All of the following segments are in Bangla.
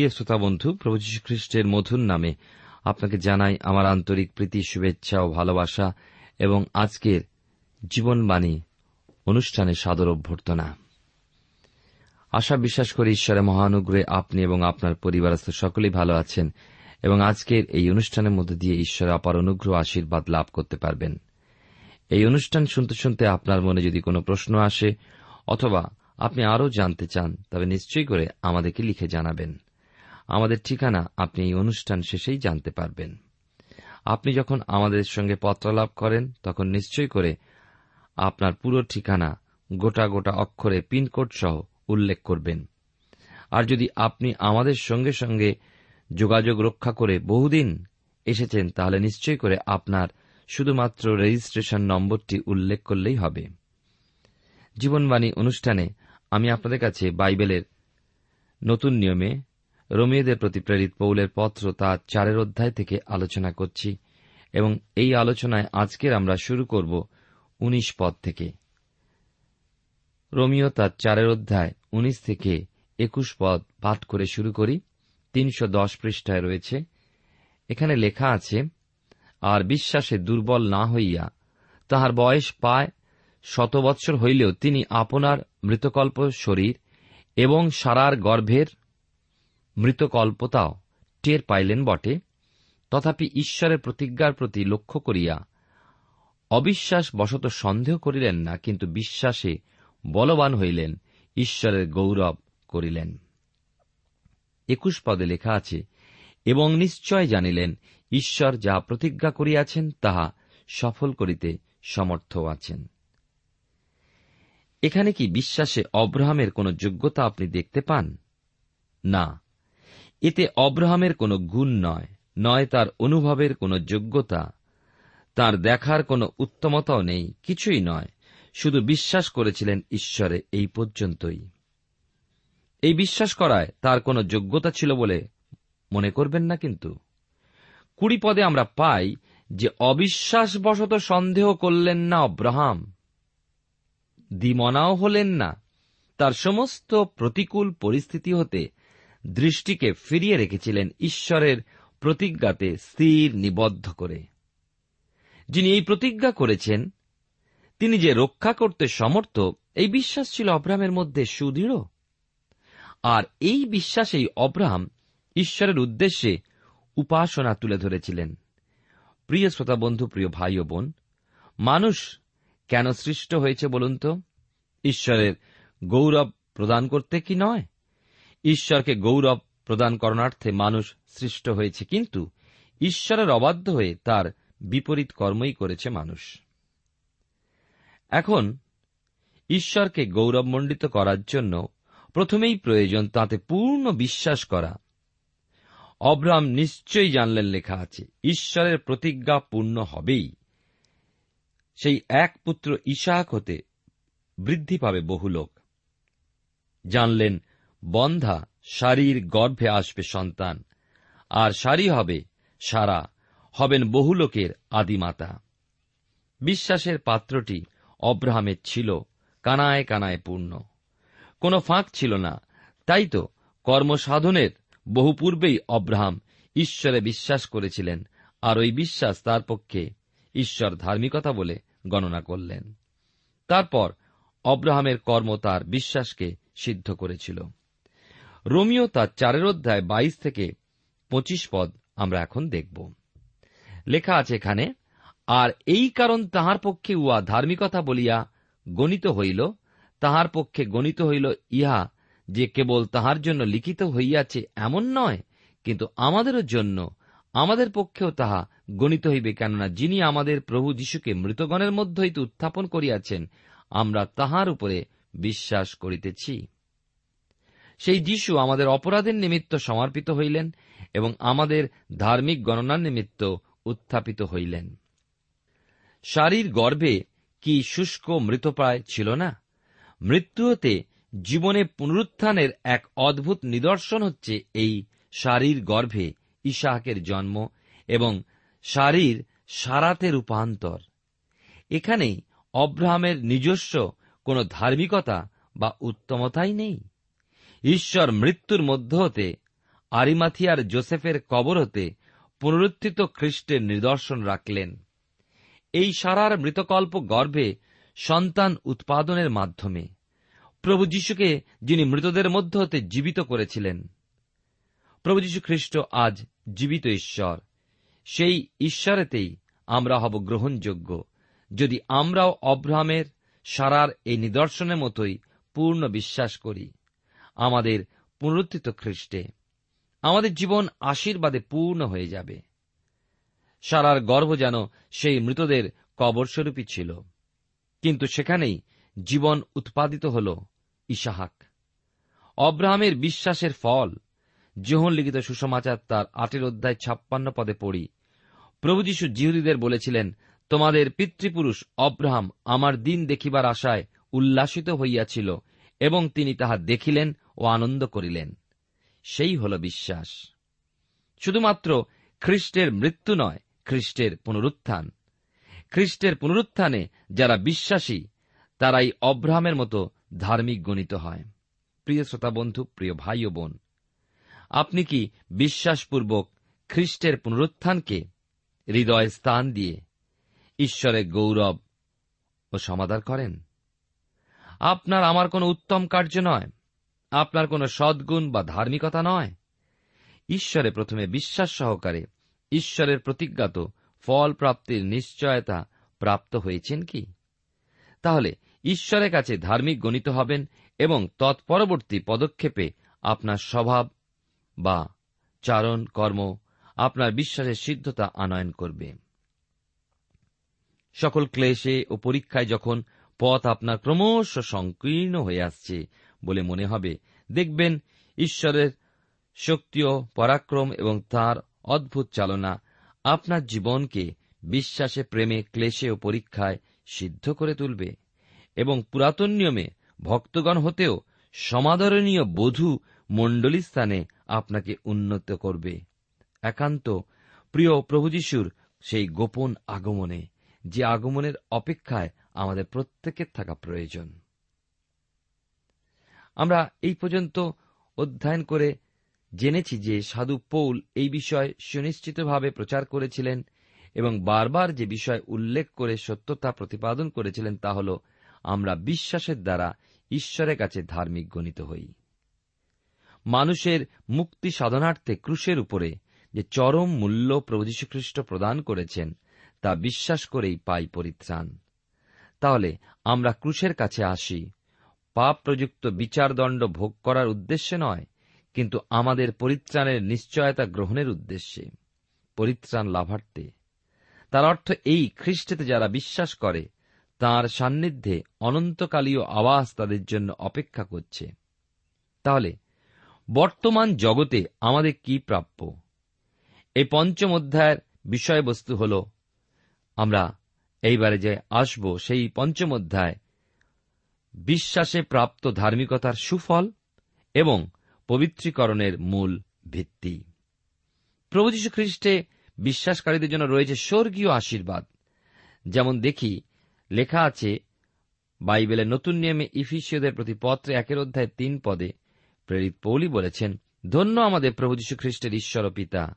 প্রিয় শ্রোতা বন্ধু, প্রভু খ্রিস্টের মধুর নামে আপনাকে জানাই আমার আন্তরিক প্রীতি, শুভেচ্ছা ও ভালোবাসা এবং আজকের জীবনবাণী অনুষ্ঠানে সাদর অভ্যর্থনা। আশা বিশ্বাস করি ঈশ্বরের মহানুগ্রহে আপনি এবং আপনার পরিবারস্থ সকলেই ভালো আছেন এবং আজকের এই অনুষ্ঠানের মধ্যে দিয়ে ঈশ্বরের অপার অনুগ্রহ, আশীর্বাদ লাভ করতে পারবেন। এই অনুষ্ঠান শুনতে শুনতে আপনার মনে যদি কোনো প্রশ্ন আসে অথবা আপনি আরও জানতে চান, তবে নিশ্চয়ই করে আমাদেরকে লিখে জানাবেন। আমাদের ঠিকানা আপনি এই অনুষ্ঠান শেষেই জানতে পারবেন। আপনি যখন আমাদের সঙ্গে পত্রালাপ করেন, তখন নিশ্চয় করে আপনার পুরো ঠিকানা গোটা গোটা অক্ষরে পিনকোড সহ উল্লেখ করবেন। আর যদি আপনি আমাদের সঙ্গে সঙ্গে যোগাযোগ রক্ষা করে বহুদিন এসেছেন, তাহলে নিশ্চয় করে আপনার শুধুমাত্র রেজিস্ট্রেশন নম্বরটি উল্লেখ করলেই হবে। জীবনবাণী অনুষ্ঠানে আমি আপনাদের কাছে বাইবেলের নতুন নিয়মে রোমিওদের প্রতি প্রেরিত পৌলের পত্র তার চারের অধ্যায় থেকে আলোচনা করছি, এবং এই আলোচনায় আজকের আমরা শুরু করব উনিশ পদ থেকে। রোমিও তার চারের অধ্যায় উনিশ থেকে একুশ পদ পাঠ করে শুরু করি। তিনশো দশ পৃষ্ঠায় রয়েছে। এখানে লেখা আছে, আর বিশ্বাসে দুর্বল না হইয়া তাহার বয়স পায় শত বৎসর হইলেও তিনি আপনার মৃতকল্প শরীর এবং সারার গর্ভের মৃতকল্পতাও টের পাইলেন বটে। তথাপি ঈশ্বরের প্রতিজ্ঞার প্রতি লক্ষ্য করিয়া অবিশ্বাস বশত সন্দেহ করিলেন না, কিন্তু বিশ্বাসে বলবান হইলেন, ঈশ্বরের গৌরব করিলেন। একুশ পদে লেখা আছে, এবং নিশ্চয় জানিলেন, ঈশ্বর যা প্রতিজ্ঞা করিয়াছেন, তাহা সফল করিতে সমর্থ আছেন। এখানে কি বিশ্বাসে অব্রাহামের কোন যোগ্যতা আপনি দেখতে পান? না। এতে অব্রাহামের কোনো গুণ নয় নয় তার অনুভবের কোনো যোগ্যতা। তার দেখার কোনো উত্তমতাও নেই, কিছুই নয়। শুধু বিশ্বাস করেছিলেন ঈশ্বরে এই পর্যন্তই। এই বিশ্বাস করায় তার কোনো যোগ্যতা ছিল বলে মনে করবেন না কিন্তু। কুড়ি পদে আমরা পাই যে অবিশ্বাসবশত সন্দেহ করলেন না অব্রাহাম। দিমনাও হলেন না। তার সমস্ত প্রতিকূল পরিস্থিতি হতে দৃষ্টিকে ফিরিয়ে রেখেছিলেন ঈশ্বরের প্রতিজ্ঞাতে স্থির নিবদ্ধ করে। যিনি এই প্রতিজ্ঞা করেছেন, তিনি যে রক্ষা করতে সমর্থ, এই বিশ্বাস ছিল অব্রাহামের মধ্যে সুদৃঢ়। আর এই বিশ্বাসেই অব্রাহাম ঈশ্বরের উদ্দেশ্যে উপাসনা তুলে ধরেছিলেন। প্রিয় শ্রোতা বন্ধু, প্রিয় ভাই ও বোন, মানুষ কেন সৃষ্ট হয়েছে বলুন তো? ঈশ্বরের গৌরব প্রদান করতে কি নয়? ঈশ্বরকে গৌরব প্রদান করণার্থে মানুষ সৃষ্ট হয়েছে, কিন্তু ঈশ্বরের অবাধ্য হয়ে তার বিপরীত কর্মই করেছে মানুষ। এখন, ঈশ্বরকে গৌরবমণ্ডিত করার জন্য প্রথমেই প্রয়োজন তাতে পূর্ণ বিশ্বাস করা। অব্রাম নিশ্চয়ই জানলেন লেখা আছে, ঈশ্বরের প্রতিজ্ঞা পূর্ণ হবেই। সেই এক পুত্র ইশাক হতে বৃদ্ধি পাবে বহু লোক। জানলেন বন্ধা শারীর গর্ভে আসবে সন্তান। আর সারি হবে সারা, হবেন বহু লোকের আদিমাতা। বিশ্বাসের পাত্রটি অব্রাহামের ছিল, কানায় কানায় পূর্ণ। কোনো ফাঁক ছিল না, তাই তো কর্মসাধনের বহু পূর্বেই অব্রাহাম ঈশ্বরে বিশ্বাস করেছিলেন, আর ওই বিশ্বাস তার পক্ষে ঈশ্বর ধার্মিকতা বলে গণনা করলেন। তারপর অব্রাহামের কর্ম তার বিশ্বাসকে সিদ্ধ করেছিল। রোমিও তার চারের অধ্যায় বাইশ থেকে পঁচিশ পদ আমরা এখন দেখব। লেখা আছে এখানে, আর এই কারণ তাহার পক্ষে উহা ধার্মিকতা বলিয়া গণিত হইল, তাহার পক্ষে গণিত হইল ইহা যে কেবল তাহার জন্য লিখিত হইয়াছে এমন নয়, কিন্তু আমাদেরও জন্য, আমাদের পক্ষেও তাহা গণিত হইবে, কেননা যিনি আমাদের প্রভু যীশুকে মৃতগণের মধ্য হইতে উত্থাপন করিয়াছেন, আমরা তাহার উপরে বিশ্বাস করিতেছি। সেই যীশু আমাদের অপরাধের নিমিত্ত সমর্পিত হইলেন এবং আমাদের ধার্মিক গণনার নিমিত্ত উত্থাপিত হইলেন। শারীর গর্ভে কি শুষ্ক মৃতপ্রায় ছিল না? মৃত্যু হতে জীবনে পুনরুত্থানের এক অদ্ভুত নিদর্শন হচ্ছে এই শারীর গর্ভে ইশাহাকের জন্ম এবং শারীর সারাতে রূপান্তর। এখানেই অব্রাহামের নিজস্ব কোন ধার্মিকতা বা উত্তমতাই নেই। ঈশ্বর মৃত্যুর মধ্য হতে, আরিমাথিয়ার জোসেফের কবর হতে পুনরুত্থিত খ্রিস্টের নিদর্শন রাখলেন। এই সারার মৃতকল্প গর্ভে সন্তান উৎপাদনের মাধ্যমে, প্রভু যীশুকে যিনি মৃতদের মধ্য হতে জীবিত করেছিলেন। প্রভু যীশু খ্রিস্ট আজ জীবিত ঈশ্বর। সেই ঈশ্বরেতেই আমরা হব গ্রহণযোগ্য। যদি আমরাও অব্রাহামের সারার এই নিদর্শনের মতোই পূর্ণ বিশ্বাস করি। আমাদের পুনরুত্থিত খ্রিস্টে। আমাদের জীবন আশীর্বাদে পূর্ণ হয়ে যাবে। সারার গর্ভ যেন সেই মৃতদের কবরস্বরূপী ছিল। কিন্তু সেখানেই জীবন উৎপাদিত হল ইশাহাক অব্রাহামের বিশ্বাসের ফল যোহন লিখিত সুসমাচার তার আটের অধ্যায় ছাপ্পান্ন পদে পড়ি, প্রভু যীশু জিহুদীদের বলেছিলেন, তোমাদের পিতৃপুরুষ অব্রাহাম আমার দিন দেখিবার আশায় উল্লাসিত হইয়াছিল এবং তিনি তাহা দেখিলেন ও আনন্দ করিলেন। সেই হল বিশ্বাস। শুধুমাত্র খ্রিস্টের মৃত্যু নয়, খ্রিস্টের পুনরুত্থান। খ্রিস্টের পুনরুত্থানে যারা বিশ্বাসী, তারাই অব্রাহামের মতো ধার্মিক গণিত হয়। প্রিয় শ্রোতা বন্ধু প্রিয় ভাই ও বোন, আপনি কি বিশ্বাসপূর্বক খ্রিস্টের পুনরুত্থানকে হৃদয়ে স্থান দিয়ে ঈশ্বরের গৌরব ও সমাদার করেন? আপনার আমার কোনো উত্তম কার্য নয়। আপনার কোনো সদ্গুণ বা ধার্মিকতা নয়। ঈশ্বরে প্রথমে বিশ্বাস সহকারে ঈশ্বরের প্রতিজ্ঞাত ফল প্রাপ্তির নিশ্চয়তা প্রাপ্ত হয়েছেন কি? তাহলে ঈশ্বরের কাছে ধার্মিক গণিত হবেন এবং তৎপরবর্তী পদক্ষেপে আপনার স্বভাব বা চারণ, কর্ম আপনার বিশ্বাসের সিদ্ধতা আনয়ন করবে। সকল ক্লেশে ও পরীক্ষায় যখন পথ আপনার ক্রমশ সংকীর্ণ হয়ে আসছে বলে মনে হবে। দেখবেন, ঈশ্বরের শক্তি ও পরাক্রম এবং তার অদ্ভুত চালনা আপনার জীবনকে বিশ্বাসে, প্রেমে, ক্লেশে ও পরীক্ষায় সিদ্ধ করে তুলবে এবং পুরাতন নিয়মে ভক্তগণ হতেও সমাদরণীয় বধূ মণ্ডলী স্থানে আপনাকে উন্নত করবে। একান্ত প্রিয় প্রভু যিশুর সেই গোপন আগমনে, যে আগমনের অপেক্ষায় আমাদের প্রত্যেকের থাকা প্রয়োজন। আমরা এই পর্যন্ত অধ্যয়ন করে জেনেছি যে সাধু পৌল এই বিষয় সুনিশ্চিতভাবে প্রচার করেছিলেন এবং বারবার যে বিষয় উল্লেখ করে সত্যতা প্রতিপাদন করেছিলেন তা হল, আমরা বিশ্বাসের দ্বারা ঈশ্বরের কাছে ধার্মিক গণিত হই। মানুষের মুক্তি সাধনার্থে ক্রুশের উপরে যে চরম মূল্য প্রভু যীশুখ্রিস্ট প্রদান করেছেন, তা বিশ্বাস করেই পাই পরিত্রাণ। তাহলে আমরা ক্রুশের কাছে আসি। পাপ প্রযুক্ত বিচারদণ্ড ভোগ করার উদ্দেশ্যে নয়, কিন্তু আমাদের পরিত্রাণের নিশ্চয়তা গ্রহণের উদ্দেশ্যে। পরিত্রাণ লাভার্থে। তার অর্থ এই খ্রিস্টেতে যারা বিশ্বাস করে, তার সান্নিধ্যে অনন্তকালীয় আবাস তাদের জন্য অপেক্ষা করছে। তাহলে, বর্তমান জগতে আমাদের কি প্রাপ্য? এই পঞ্চম অধ্যায়ের বিষয়বস্তু হল, আমরা এইবারে যে আসব সেই পঞ্চম অধ্যায় বিশ্বাসে প্রাপ্ত ধার্মিকতার সুফল এবং পবিত্রীকরণের মূল ভিত্তি। প্রভু যীশু খ্রিস্টে বিশ্বাসকারীদের জন্য রয়েছে স্বর্গীয় আশীর্বাদ। যেমন দেখি, লেখা আছে, বাইবেলের নতুন নিয়মে ইফিসীয়দের প্রতি পত্রে একের অধ্যায় তিন পদে প্রেরিত পৌলি বলেছেন, ধন্য আমাদের প্রভু যীশু খ্রিস্টের ঈশ্বর পিতা,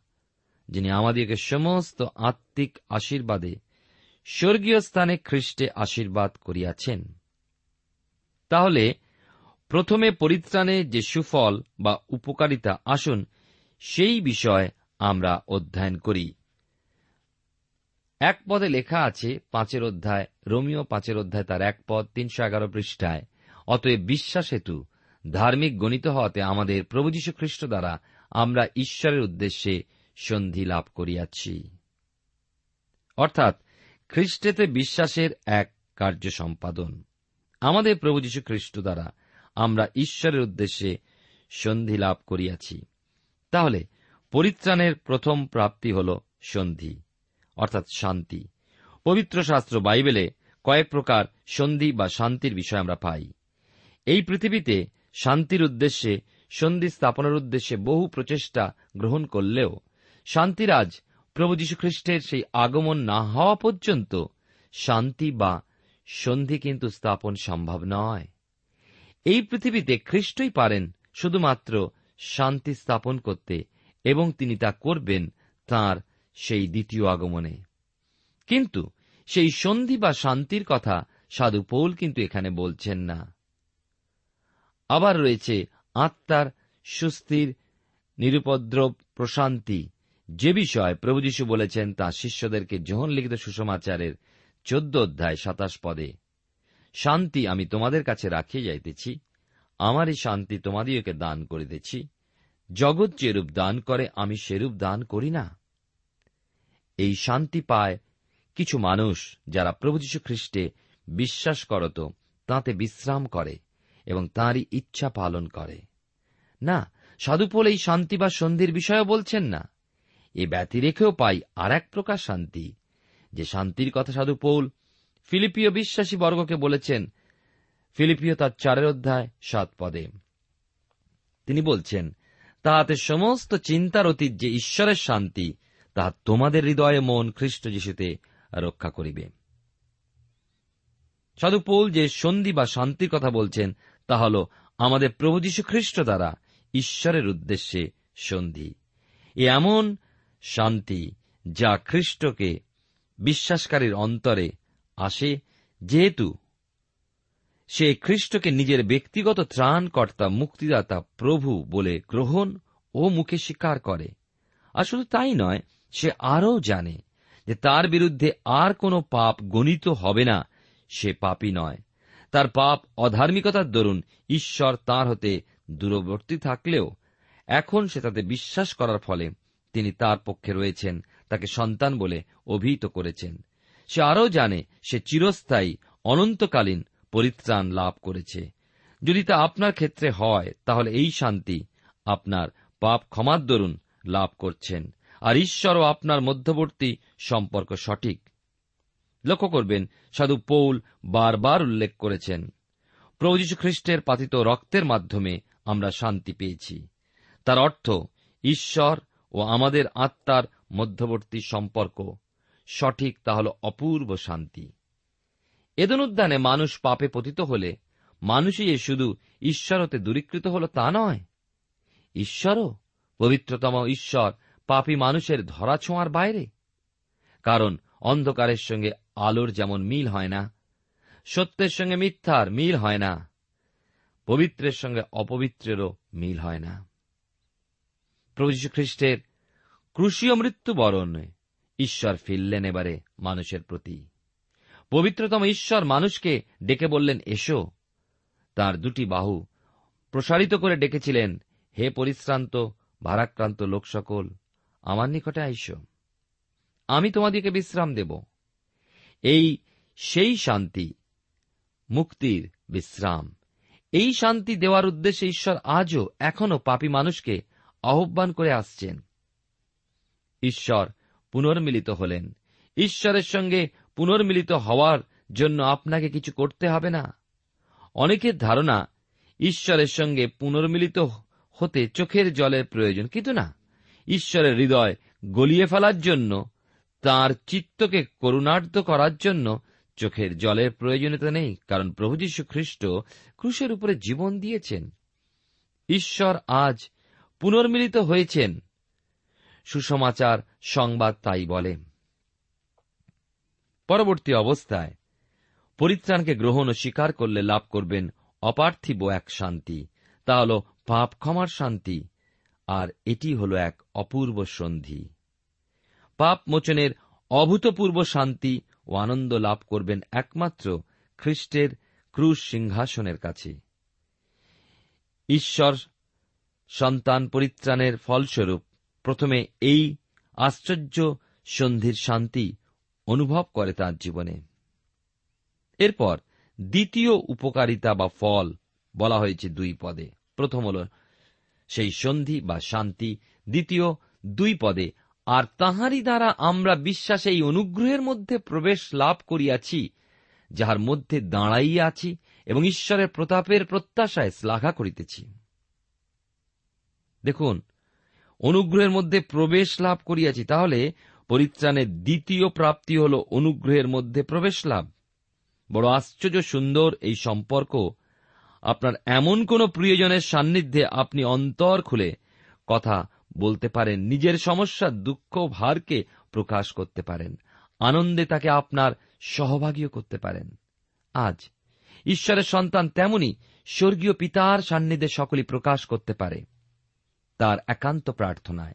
যিনি আমাদেরকে সমস্ত আত্মিক আশীর্বাদে স্বর্গীয় স্থানে খ্রিস্টে আশীর্বাদ করিয়াছেন। তাহলে প্রথমে পরিত্রাণে যে সুফল বা উপকারিতা আসুন, সেই বিষয় আমরা অধ্যয়ন করি। এক পদে লেখা আছে পাঁচের অধ্যায়, রোমিও পাঁচের অধ্যায় তার এক পদ, তিনশো এগারো পৃষ্ঠায়, অতএব বিশ্বাস হেতু ধার্মিক গণিত হওয়াতে আমাদের প্রভু যীশু খ্রিস্ট দ্বারা আমরা ঈশ্বরের উদ্দেশ্যে সন্ধি লাভ করিয়াছি। অর্থাৎ খ্রিস্টেতে বিশ্বাসের এক কার্য সম্পাদন। আমাদের প্রভু যীশু খ্রিস্ট দ্বারা আমরা ঈশ্বরের উদ্দেশ্যে সন্ধি লাভ করিয়াছি। তাহলে পরিত্রাণের প্রথম প্রাপ্তি হল সন্ধি, অর্থাৎ শান্তি। পবিত্র শাস্ত্র বাইবেলে কয়েক প্রকার সন্ধি বা শান্তির বিষয় আমরা পাই। এই পৃথিবীতে শান্তির উদ্দেশ্যে, সন্ধি স্থাপনের উদ্দেশ্যে বহু প্রচেষ্টা গ্রহণ করলেও শান্তিরাজ প্রভু যীশুখ্রিস্টের সেই আগমন না হওয়া পর্যন্ত শান্তি বা সন্ধি কিন্তু স্থাপন সম্ভব নয়। এই পৃথিবীতে খ্রিস্টই পারেন শুধুমাত্র শান্তি স্থাপন করতে এবং তিনি তা করবেন তার সেই দ্বিতীয় আগমনে। কিন্তু সেই সন্ধি বা শান্তির কথা সাধু পৌল কিন্তু এখানে বলছেন না। আবার রয়েছে আত্মার সুস্থির, নিরুপদ্রব, প্রশান্তি যে বিষয় প্রভু যীশু বলেছেন তা শিষ্যদেরকে যোহন লিখিত সুষমাচারের চোদ্দ অধ্যায় সাতাশ পদে, শান্তি আমি তোমাদের কাছে রাখিয়ে যাইতেছি, আমারই শান্তি তোমাদিওকে দান করিতেছি, জগৎ যেরূপ দান করে, আমি সেরূপ দান করি না। এই শান্তি পায় কিছু মানুষ যারা প্রভু যীশু খ্রিস্টে বিশ্বাস করত, তাতে বিশ্রাম করে এবং তাঁরই ইচ্ছা পালন করে। না সাধুপোল এই শান্তি বা সন্ধির বিষয়ও বলছেন না। এ ব্যতিরেখেও পাই আর এক প্রকার শান্তি। যে শান্তির কথা সাধু পৌল ফিলিপিও বিশ্বাসী বর্গকে বলেছেন ফিলিপিও তার চারের অধ্যায় সাত পদে। তিনি বলছেন, তাহাতে সমস্ত চিন্তার অতীত যে ঈশ্বরের শান্তি, তাহা তোমাদের হৃদয়ে মন খ্রিস্ট যিশুতে রক্ষা করিবে। সাধু পৌল যে সন্ধি বা শান্তির কথা বলছেন, তা হল আমাদের প্রভু যীশু খ্রিস্ট দ্বারা ঈশ্বরের উদ্দেশ্যে সন্ধি। এ এমন শান্তি যা খ্রিস্টকে বিশ্বাসকারীর অন্তরে আসে, যেহেতু সে খ্রিস্টকে নিজের ব্যক্তিগত ত্রাণকর্তা, মুক্তিদাতা, প্রভু বলে গ্রহণ ও মুখে স্বীকার করে। আর শুধু তাই নয়, সে আরও জানে যে তার বিরুদ্ধে আর কোনো পাপ গণিত হবে না, সে পাপই নয়। তার পাপ অধার্মিকতার দরুন ঈশ্বর তার হতে দূরবর্তী থাকলেও এখন সে তাতে বিশ্বাস করার ফলে তিনি তার পক্ষে রয়েছেন তাকে সন্তান বলে অভিহিত করেছেন। সে আরও জানে, সে চিরস্থায়ী, অনন্তকালীন পরিত্রাণ লাভ করেছে। যদি তা আপনার ক্ষেত্রে হয়, তাহলে এই শান্তি আপনার পাপ ক্ষমার দরুন লাভ করছেন। আর ঈশ্বর ও আপনার মধ্যবর্তী সম্পর্ক সঠিক। লক্ষ্য করবেন, সাধু পৌল বারবার উল্লেখ করেছেন, প্রভু খ্রিস্টের পাতিত রক্তের মাধ্যমে আমরা শান্তি পেয়েছি। তার অর্থ, ঈশ্বর ও আমাদের আত্মার মধ্যবর্তী সম্পর্ক। সঠিক তা হল অপূর্ব শান্তি। এদন উদ্যানে মানুষ পাপে পতিত হলে মানুষই শুধু ঈশ্বরতে দূরীকৃত হল তা নয়। ঈশ্বরও পবিত্রতম ঈশ্বর পাপী মানুষের ধরাছোঁয়ার বাইরে। কারণ অন্ধকারের সঙ্গে আলোর যেমন মিল হয় না, সত্যের সঙ্গে মিথ্যার মিল হয় না, পবিত্রের সঙ্গে অপবিত্রেরও মিল হয় না। প্রভু খ্রিস্টের ক্রুশীয় মৃত্যুবরণে ঈশ্বর ফিরলেন এবারে মানুষের প্রতি। পবিত্রতম ঈশ্বর মানুষকে ডেকে বললেন, এসো। তার দুটি বাহু প্রসারিত করে ডেকেছিলেন, হে পরিশ্রান্ত, ভারাক্রান্ত লোক সকল আমার নিকটে আইস। আমি তোমাদিকে বিশ্রাম দেব। এই সেই শান্তি, মুক্তির বিশ্রাম। এই শান্তি দেওয়ার উদ্দেশ্যে ঈশ্বর আজও এখনও পাপী মানুষকে আহ্বান করে আসছেন। ঈশ্বর পুনর্মিলিত হলেন। ঈশ্বরের সঙ্গে পুনর্মিলিত হওয়ার জন্য আপনাকে কিছু করতে হবে না। অনেকের ধারণা, ঈশ্বরের সঙ্গে পুনর্মিলিত হতে চোখের জলের প্রয়োজন, কিন্তু না। ঈশ্বরের হৃদয় গলিয়ে ফেলার জন্য, তার চিত্তকে করুণার্ধ করার জন্য চোখের জলের প্রয়োজনীয়তা নেই, কারণ প্রভু যীশু খ্রিস্ট ক্রুশের উপরে জীবন দিয়েছেন। ঈশ্বর আজ পুনর্মিলিত হয়েছেন। সুসমাচার, সংবাদ তাই বলে। পরবর্তী অবস্থায়, পরিত্রাণকে গ্রহণ ও স্বীকার করলে লাভ করবেন অপার্থিব এক শান্তি। তা হল পাপ ক্ষমার শান্তি, আর এটি হল এক অপূর্ব সন্ধি। পাপ মোচনের অভূতপূর্ব শান্তি ও আনন্দ লাভ করবেন একমাত্র খ্রিস্টের ক্রুশ সিংহাসনের কাছে। ঈশ্বর সন্তান পরিত্রাণের ফলস্বরূপ প্রথমে এই আশ্চর্য সন্ধির শান্তি অনুভব করে তার জীবনে। এরপর দ্বিতীয় উপকারিতা বা ফল বলা হয়েছে দুই পদে। প্রথম হল সেই সন্ধি বা শান্তি, দ্বিতীয় দুই পদে, আর তাহারই দ্বারা আমরা বিশ্বাসে এই অনুগ্রহের মধ্যে প্রবেশ লাভ করিয়াছি, যাহার মধ্যে দাঁড়াইয়া আছি এবং ঈশ্বরের প্রতাপের প্রত্যাশায় শ্লাঘা করিতেছি। দেখুন অনুগ্রহের মধ্যে প্রবেশ লাভ করিয়াছি, তাহলে পরিত্রাণের দ্বিতীয় প্রাপ্তি হল অনুগ্রহের মধ্যে প্রবেশ লাভ। বড় আশ্চর্য সুন্দর এই সম্পর্ক। আপনার এমন কোন প্রিয়জনের সান্নিধ্যে আপনি অন্তর খুলে কথা বলতে পারেন, নিজের সমস্যা, দুঃখ, ভারকে প্রকাশ করতে পারেন, আনন্দে তাকে আপনার সহভাগীও করতে পারেন। আজ ঈশ্বরের সন্তান তেমনি স্বর্গীয় পিতার সান্নিধ্যে সকলেই প্রকাশ করতে পারে। তার একান্ত প্রার্থনায়।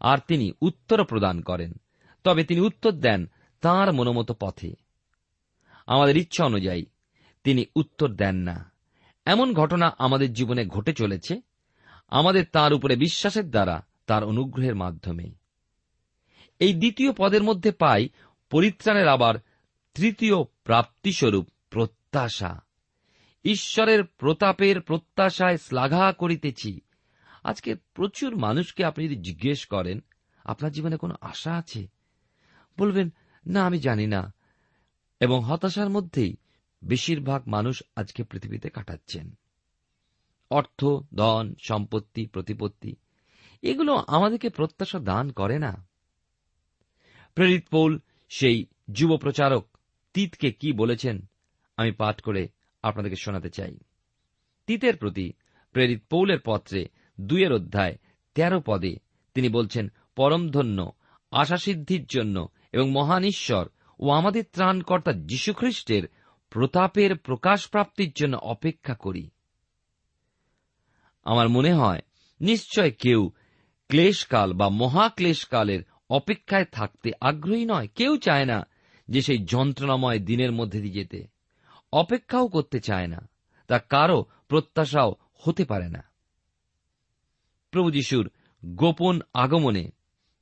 আর তিনি উত্তর প্রদান করেন। তবে তিনি উত্তর দেন তাঁর মনোমত পথে। আমাদের ইচ্ছা অনুযায়ী তিনি উত্তর দেন না। এমন ঘটনা আমাদের জীবনে ঘটে চলেছে। আমাদের তার উপরে বিশ্বাসের দ্বারা তার অনুগ্রহের মাধ্যমে। এই দ্বিতীয় পদের মধ্যে পাই পরিত্রাণের আবার তৃতীয় প্রাপ্তিস্বরূপ প্রত্যাশা। ঈশ্বরের প্রতাপের প্রত্যাশায় শ্লাঘা করিতেছি। আজকে প্রচুর মানুষকে আপনি যদি জিজ্ঞেস করেন, আপনার জীবনে কোনো আশা আছে? বলবেন, না, আমি জানি না। এবং হতাশার মধ্যেই বেশিরভাগ মানুষ আজকে পৃথিবীতে কাটাচ্ছেন। অর্থ, ধন, সম্পত্তি, প্রতিপত্তি, এগুলো আমাদেরকে প্রত্যাশা দান করে না। প্রেরিত পৌল, সেই যুব প্রচারক তিতকে কি বলেছেন, আমি পাঠ করে আপনাদেরকে শোনাতে চাই। তিতের প্রতি প্রেরিত পৌলের পত্রে দুইয়ের অধ্যায়, তেরো পদে তিনি বলছেন, পরমধন্য, আশাসিদ্ধির জন্য এবং মহান ঈশ্বর ও আমাদের ত্রাণকর্তা যীশুখ্রিস্টের প্রতাপের প্রকাশ প্রাপ্তির জন্য অপেক্ষা করি। আমার মনে হয়, নিশ্চয় কেউ ক্লেশকাল বা মহাক্লেশকালের অপেক্ষায় থাকতে আগ্রহী নয়। কেউ চায় না যে সেই যন্ত্রণাময় দিনের মধ্যে দিয়ে যেতে। অপেক্ষাও করতে চায় না। তা কারও প্রত্যাশাও হতে পারে না। প্রভু যিশুর গোপন আগমনে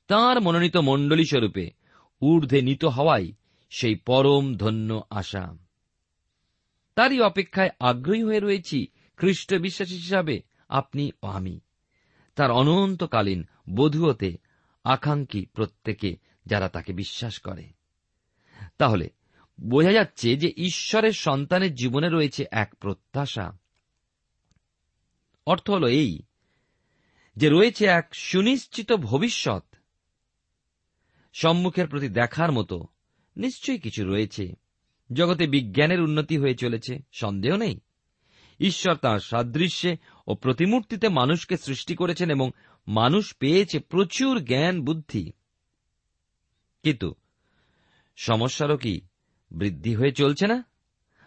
তাঁর মনোনীত মণ্ডলী স্বরূপে ঊর্ধ্বে নীত হওয়াই সেই পরম ধন্য আশা। তারই অপেক্ষায় আগ্রহী হয়ে রয়েছি খ্রিস্ট বিশ্বাসী হিসাবে আপনি ও আমি। তার অনন্তকালীন বধূ হতে আকাঙ্ক্ষী প্রত্যেকে যারা তাকে বিশ্বাস করে। তাহলে বোঝা যাচ্ছে যে ঈশ্বরের সন্তানের জীবনে রয়েছে এক প্রত্যাশা। অর্থ হল এই যে রয়েছে এক সুনিশ্চিত ভবিষ্যৎ। সম্মুখের প্রতি দেখার মতো নিশ্চয়ই কিছু রয়েছে। জগতে বিজ্ঞানের উন্নতি হয়ে চলেছে, সন্দেহ নেই। ঈশ্বর তাঁর সাদৃশ্যে ও প্রতিমূর্তিতে মানুষকে সৃষ্টি করেছেন এবং মানুষ পেয়েছে প্রচুর জ্ঞান, বুদ্ধি। কিন্তু সমস্যারও কি বৃদ্ধি হয়ে চলছে না?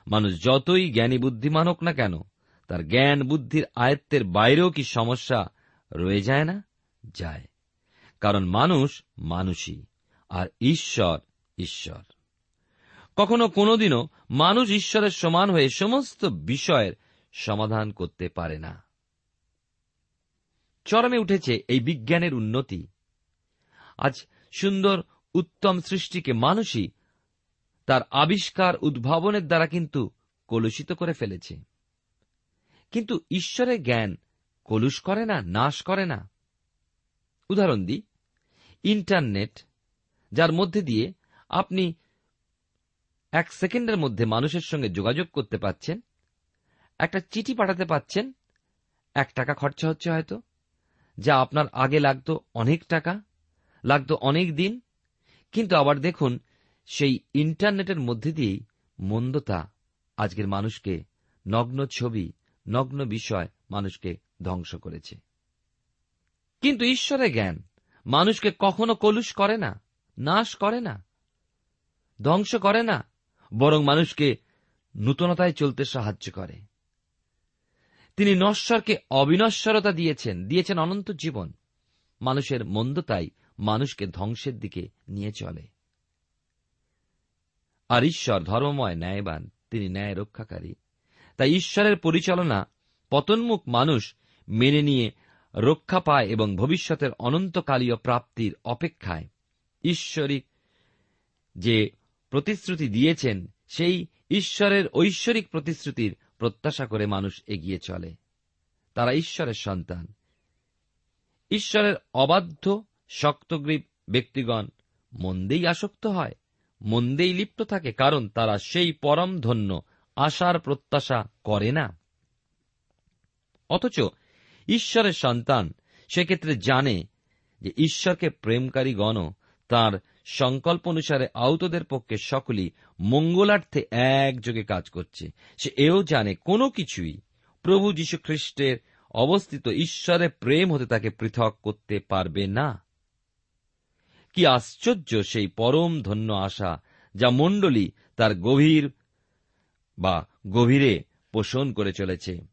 মানুষ যতই জ্ঞানী বুদ্ধিমান হোক না কেন, তার জ্ঞান বুদ্ধির আয়ত্তের বাইরেও কি সমস্যা রয়ে যায় না, যায়। কারণ মানুষ মানুষই, আর ঈশ্বর ঈশ্বর। কখনো কোনোদিনও মানুষ ঈশ্বরের সমান হয়ে সমস্ত বিষয়ের সমাধান করতে পারে না। চরমে উঠেছে এই বিজ্ঞানের উন্নতি। আজ সুন্দর, উত্তম সৃষ্টিকে মানুষই তার আবিষ্কার উদ্ভাবনের দ্বারা কিন্তু কলুষিত করে ফেলেছে। কিন্তু ঈশ্বরের জ্ঞান কলুষ করে না, নাশ করে না। উদাহরণ দিই, ইন্টারনেট, যার মধ্যে দিয়ে আপনি এক সেকেন্ডের মধ্যে মানুষের সঙ্গে যোগাযোগ করতে পাচ্ছেন, একটা চিঠি পাঠাতে পাচ্ছেন, এক টাকা খরচা হচ্ছে হয়তো, যা আপনার আগে লাগতো অনেক টাকা, লাগতো অনেক দিন, কিন্তু আবার দেখুন, সেই ইন্টারনেটের মধ্যে দিয়েই মন্দতা আজকের মানুষকে, নগ্ন ছবি, নগ্ন বিষয় মানুষকে ধ্বংস করেছে। কিন্তু ঈশ্বরের জ্ঞান, মানুষকে কখনো কলুষ করে না, নাশ করে না, ধ্বংস করে না, বরং মানুষকে নূতনতায় চলতে সাহায্য করে। তিনি নশ্বরকে অবিনশ্বরতা দিয়েছেন দিয়েছেন অনন্ত জীবন। মানুষের মন্দতাই মানুষকে ধ্বংসের দিকে নিয়ে চলে। আর ঈশ্বর ধর্মময় ন্যায়বান, তিনি ন্যায় রক্ষাকারী। তাই ঈশ্বরের পরিচালনা, পতনমুখ মানুষ মেনে নিয়ে রক্ষা পায় এবং ভবিষ্যতের অনন্তকালীয় প্রাপ্তির অপেক্ষায়। ঈশ্বরিক যে প্রতিশ্রুতি দিয়েছেন, সেই ঈশ্বরের ঐশ্বরিক প্রতিশ্রুতির প্রত্যাশা করে মানুষ এগিয়ে চলে। তারা ঈশ্বরের সন্তান। ঈশ্বরের অবাধ্য, শক্তগ্রীব ব্যক্তিগণ মন্দেই আসক্ত হয়, মন্দেই লিপ্ত থাকে, কারণ তারা সেই পরম ধন্য আশার প্রত্যাশা করে না। অথচ ঈশ্বরের সন্তান, সেক্ষেত্রে জানে যে ঈশ্বরকে প্রেমকারী গণ তাঁর সংকল্প অনুসারে আহতদের পক্ষে সকলেই মঙ্গলার্থে একযোগে কাজ করছে। সে এও জানে কোনো কিছুই প্রভু যীশু খ্রিস্টের অবস্থিত ঈশ্বরের প্রেম হতে তাকে পৃথক করতে পারবে না। কি আশ্চর্য সেই পরম ধন্য আশা যা মণ্ডলী তার গভীর বা গভীরে পোষণ করে চলেছে।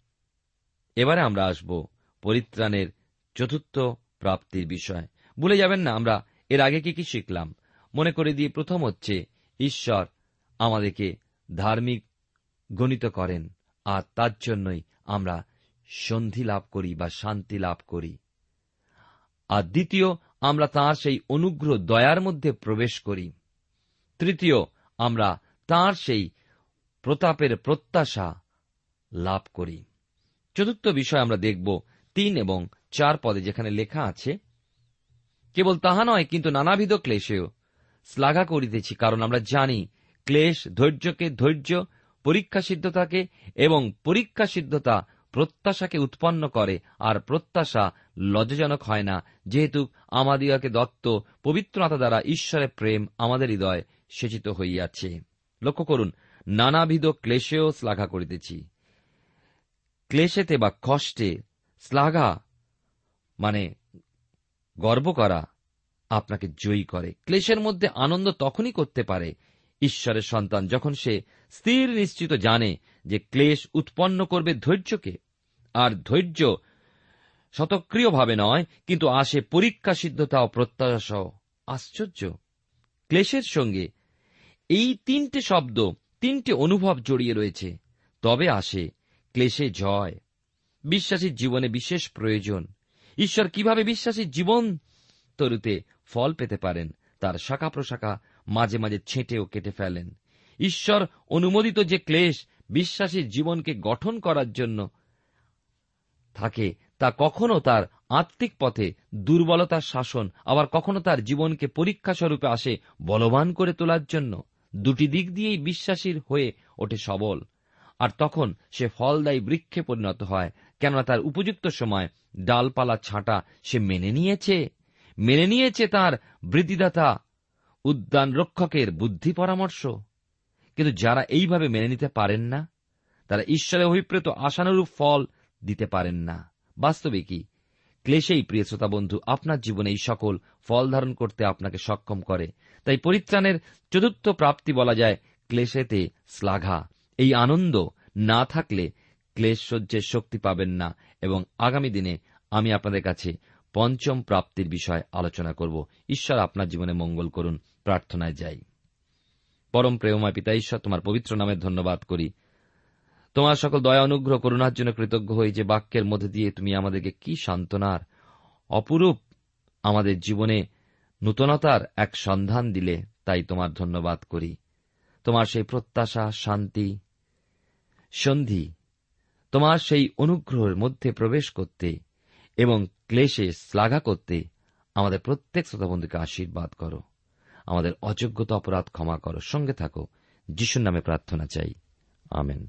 এবারে আমরা আসব পরিত্রাণের চতুর্থ প্রাপ্তির বিষয়। ভুলে যাবেন না, আমরা এর আগে কি কি শিখলাম। মনে করে দিয়ে প্রথম হচ্ছে, ঈশ্বর আমাদেরকে ধার্মিক গণিত করেন, আর তার জন্যই আমরা সন্ধি লাভ করি বা শান্তি লাভ করি। আর দ্বিতীয়, আমরা তাঁর সেই অনুগ্রহ দয়ার মধ্যে প্রবেশ করি। তৃতীয়, আমরা তাঁর সেই প্রতাপের প্রত্যাশা লাভ করি। চতুর্থ বিষয় আমরা দেখব তিন এবং চার পদে যেখানে লেখা আছে, কেবল তাহা নয়, কিন্তু নানাবিধ ক্লেশেও শ্লাঘা করিতেছি, কারণ আমরা জানি ক্লেশ ধৈর্যকে ধৈর্য, পরীক্ষা সিদ্ধতাকে এবং পরীক্ষা সিদ্ধতা প্রত্যাশাকে উৎপন্ন করে, আর প্রত্যাশা লজ্জাজনক হয় না, যেহেতু আমাদিগকে দত্ত পবিত্রতা দ্বারা ঈশ্বরের প্রেম আমাদের হৃদয় সেচিত হইয়াছে। লক্ষ্য করুন, নানাবিধ ক্লেশেও শ্লাঘা করিতেছি। ক্লেশেতে বা কষ্টে শ্লাঘা মানে গর্ব করা আপনাকে জয়ী করে। ক্লেশের মধ্যে আনন্দ তখনই করতে পারে ঈশ্বরের সন্তান যখন সে স্থির নিশ্চিত জানে যে ক্লেশ উৎপন্ন করবে ধৈর্যকে। আর ধৈর্য শতক্রিয়ভাবে নয়, কিন্তু আসে পরীক্ষা সিদ্ধতা ও প্রত্যাশা আশ্চর্য। ক্লেশের সঙ্গে এই তিনটে শব্দ, তিনটে অনুভব জড়িয়ে রয়েছে। তবে আসে ক্লেশে জয়। বিশ্বাসীর জীবনে বিশেষ প্রয়োজন। ঈশ্বর কীভাবে বিশ্বাসীর জীবন তরুতে ফল পেতে পারেন, তার শাখা প্রশাখা মাঝে মাঝে ছেঁটে ও কেটে ফেলেন। ঈশ্বর অনুমোদিত যে ক্লেশ বিশ্বাসীর জীবনকে গঠন করার জন্য থাকে, তা কখনো তার আত্মিক পথে দুর্বলতার শাসন, আবার কখনো তার জীবনকে পরীক্ষা স্বরূপে আসে বলবান করে তোলার জন্য। দুটি দিক দিয়েই বিশ্বাসীর হয়ে ওঠে সবল, আর তখন সে ফলদায়ী বৃক্ষে পরিণত হয়। কেননা তার উপযুক্ত সময় ডালপালা ছাঁটা সে মেনে নিয়েছে। মেনে নিয়েছে তার বৃদ্ধিদাতা, উদ্যান রক্ষকের বুদ্ধি পরামর্শ। কিন্তু যারা এইভাবে মেনে নিতে পারেন না, তারা ঈশ্বরের অভিপ্রেত আশানুরূপ ফল দিতে পারেন না। বাস্তবে কি? ক্লেশেই, প্রিয় শ্রোতা বন্ধু, আপনার জীবনে এই সকল ফল ধারণ করতে আপনাকে সক্ষম করে। তাই পরিত্রাণের চতুর্থ প্রাপ্তি বলা যায় ক্লেশেতে শ্লাঘা। এই আনন্দ না থাকলে ক্লেশ সহ্যের শক্তি পাবেন না এবং আগামী দিনে আমি আপনাদের কাছে পঞ্চম প্রাপ্তির বিষয় আলোচনা করব। ঈশ্বর আপনার জীবনে মঙ্গল করুন, প্রার্থনায় যাই। পরম প্রেমময় পিতা ঈশ্বর, তোমার পবিত্র নামে ধন্যবাদ করি। তোমার সকল দয়া, অনুগ্রহ, করুণার জন্য কৃতজ্ঞ হই যে বাক্যের মধ্যে দিয়ে তুমি আমাদেরকে কি সান্ত্বনার, অপরূপ আমাদের জীবনে নূতনতার এক সন্ধান দিলে, তাই তোমার ধন্যবাদ করি। তোমার সেই প্রত্যাশা, শান্তি, সন্ধি তোমার সেই অনুগ্রহের মধ্যে প্রবেশ করতে এবং ক্লেশে শ্লাঘা করতে আমাদের প্রত্যেক শ্রোতাবন্ধুকে আশীর্বাদ করো। আমাদের অযোগ্যতা অপরাধ ক্ষমা করো। সঙ্গে থাকো। যিশুর নামে প্রার্থনা চাই। আমেন।